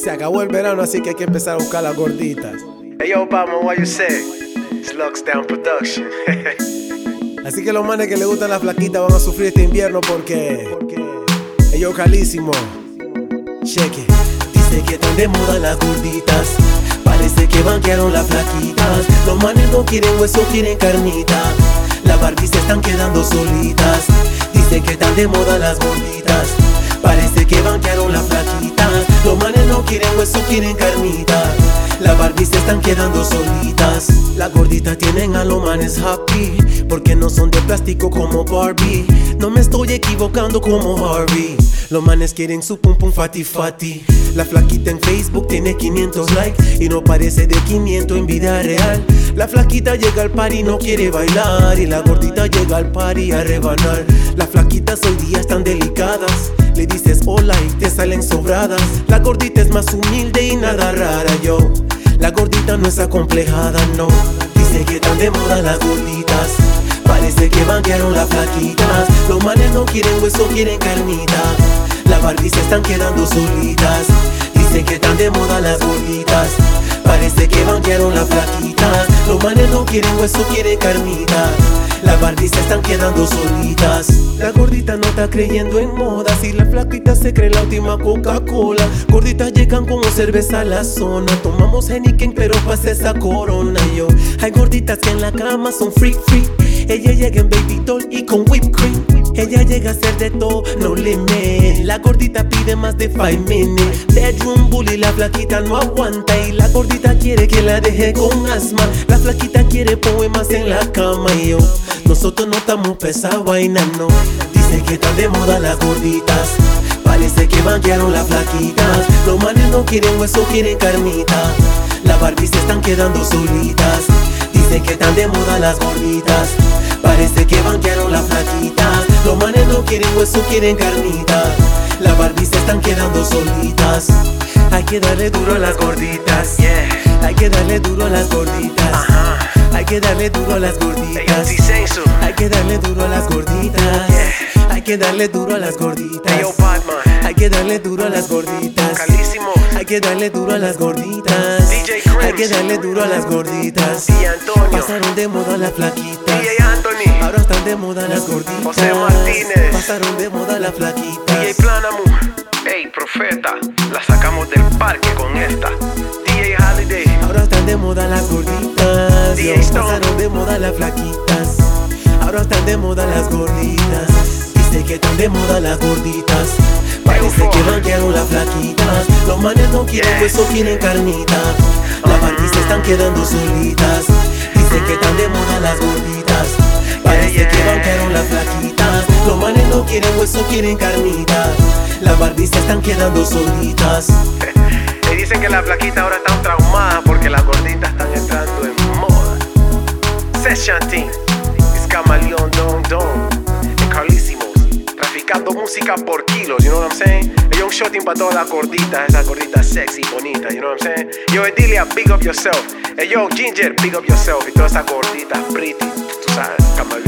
Se acabó el verano, así que hay que empezar a buscar las gorditas. Hey yo, Obama, what you say? It's Lux Down Production. Así que los manes que les gustan las flaquitas van a sufrir este invierno porque. Ellos calísimo. Cheque. Dice que están de moda las gorditas. Parece que banquearon las flaquitas. Los manes no quieren hueso, quieren carnita. Las Barbies se están quedando solitas. Dice que están de moda las gorditas. Quieren hueso, quieren carnita. Las Barbies se están quedando solitas. Las gorditas tienen a los manes happy. Porque no son de plástico como Barbie. No me estoy equivocando como Harvey. Los manes quieren su pum pum fati fati. La flaquita en Facebook tiene 500 likes y no parece de 500 en vida real. La flaquita llega al party y no quiere bailar y la gordita llega al party a rebanar. Las flaquitas hoy La gordita es más humilde y nada rara yo. La gordita no es acomplejada, no. Dice que están de moda las gorditas. Parece que banquearon las flaquitas. Los manes no quieren hueso, quieren carnita. Las Barbies están quedando solitas. Dice que están de moda las gorditas. Parece que banquearon las flaquitas. Los manes no quieren hueso, quieren carnita. Las Barbies se están quedando solitas. La gordita no está creyendo en moda. Si la flaquita se cree la última Coca-Cola. Gorditas llegan como cerveza a la zona. Tomamos Henneken, pero pasa esa corona yo. Hay gorditas que en la cama son freak freak. Ella llega en baby doll y con whipped cream. Ella llega a ser de todo, no limit. La gordita pide más de 5 minutes. Bedroom bully, la flaquita no aguanta. Y la gordita quiere que la deje con asma. La flaquita quiere poemas en la cama. Y yo, nosotros no estamos pesa vaina, no. Dice que están de moda las gorditas. Parece que banquearon las flaquitas. Los manes no quieren hueso, quieren carnita. Las Barbies se están quedando solitas. Que están de moda las gorditas. Parece que banquearon las flaquitas. Los manes no quieren hueso, quieren carnita. Las Barbies se están quedando solitas. Hay que darle duro a las gorditas. Yeah. Hay que darle duro a las gorditas. Ajá. Hay que darle duro a las gorditas. Hay que darle duro a las gorditas. Yeah. Hay que darle duro a las Hey yo, gorditas. Hay que darle duro a las gorditas. Calísimo. Hay que darle duro a las gorditas. DJ Crims. Hay que darle duro a las gorditas. Y Antonio. Pasaron de moda las flaquitas. DJ Anthony. Ahora están de moda las gorditas. José Martínez. Pasaron de moda las flaquitas. DJ Planamu. Hey, profeta. La sacamos del parque con esta. DJ Holiday. Ahora están de moda las gorditas. DJ Stone. pasaron de moda las flaquitas. Ahora están de moda las gorditas. Dice que están de moda las gorditas. Parece que banquearon las flaquitas. Los manes no quieren hueso, quieren carnita. Las Barbies se están quedando solitas. Dice que están de moda las gorditas. Parece que banquearon las flaquitas. Los manes no quieren hueso, quieren carnita. Las Barbies se están quedando solitas. Y dicen que las flaquitas ahora están traumadas porque las gorditas están entrando en moda. Session Team, es Camaleón Don Don, en Música por kilos, you know what I'm saying? Hay un shooting para todas las gorditas, esas gorditas sexy, bonitas, you know what I'm saying? Yo, Edilia, big up yourself. Hey, yo, Ginger, big up yourself. Y todas esas gorditas pretty, tú sabes, Camaleón,